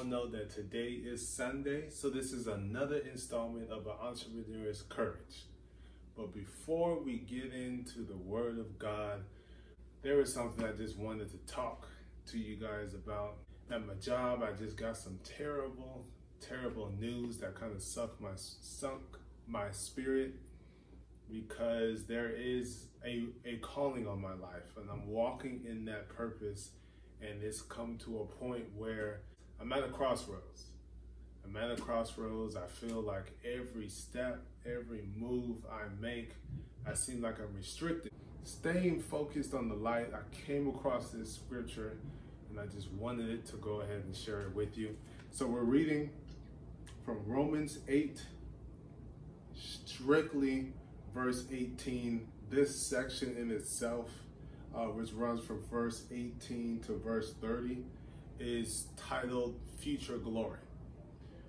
all know that today is Sunday, so this is another installment of an entrepreneur's courage. But before we get into the Word of God, there is something I just wanted to talk to you guys about. At my job, I just got some terrible, terrible news that kind of sucked my sunk my spirit because there is a, a calling on my life and I'm walking in that purpose and it's come to a point where I'm at a crossroads. I'm at a crossroads. I feel like every step, every move I make, I seem like I'm restricted. Staying focused on the light, I came across this scripture and I just wanted it to go ahead and share it with you. So we're reading from Romans 8, strictly verse 18. This section in itself uh, which runs from verse 18 to verse 30, is titled Future Glory.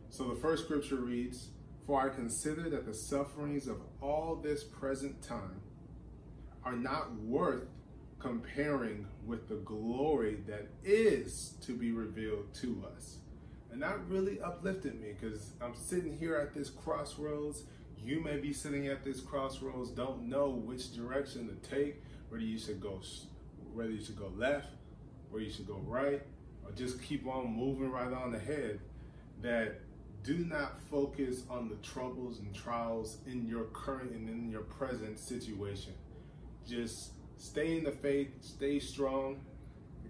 So the first scripture reads, For I consider that the sufferings of all this present time are not worth comparing with the glory that is to be revealed to us. And that really uplifted me because I'm sitting here at this crossroads. You may be sitting at this crossroads, don't know which direction to take whether you should go whether you should go left, where you should go right, or just keep on moving right on ahead, that do not focus on the troubles and trials in your current and in your present situation. Just stay in the faith, stay strong.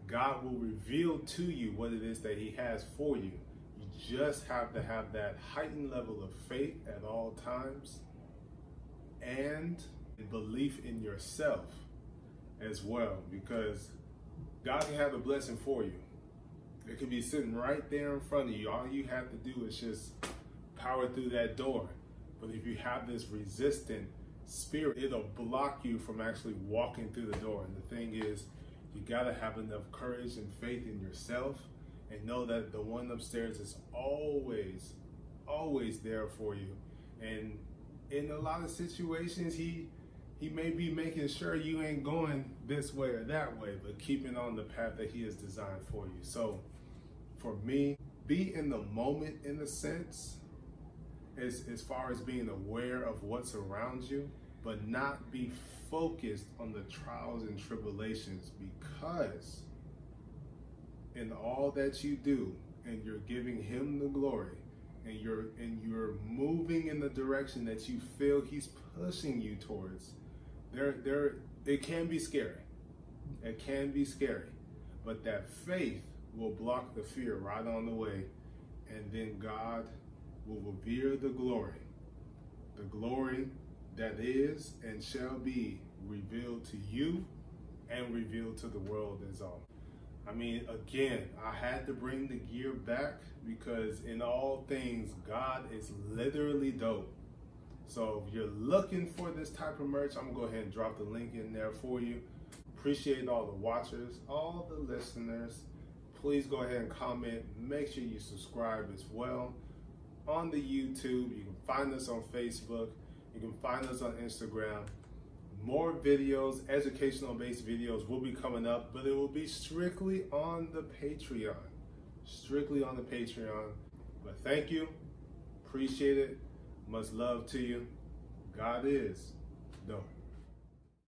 God will reveal to you what it is that He has for you. You just have to have that heightened level of faith at all times and belief in yourself as well because God can have a blessing for you. It could be sitting right there in front of you. All you have to do is just power through that door. But if you have this resistant spirit, it'll block you from actually walking through the door. And the thing is, you got to have enough courage and faith in yourself and know that the one upstairs is always, always there for you. And in a lot of situations, he he may be making sure you ain't going this way or that way, but keeping on the path that he has designed for you. So for me, be in the moment in a sense, as, as far as being aware of what's around you, but not be focused on the trials and tribulations because in all that you do and you're giving him the glory and you're and you're moving in the direction that you feel he's pushing you towards there, there, it can be scary. It can be scary, but that faith will block the fear right on the way, and then God will reveal the glory, the glory that is and shall be revealed to you and revealed to the world as all. I mean, again, I had to bring the gear back because in all things, God is literally dope. So if you're looking for this type of merch, I'm gonna go ahead and drop the link in there for you. Appreciate all the watchers, all the listeners. Please go ahead and comment. Make sure you subscribe as well. On the YouTube, you can find us on Facebook. You can find us on Instagram. More videos, educational based videos will be coming up, but it will be strictly on the Patreon. Strictly on the Patreon. But thank you. Appreciate it. Much love to you. God is dope.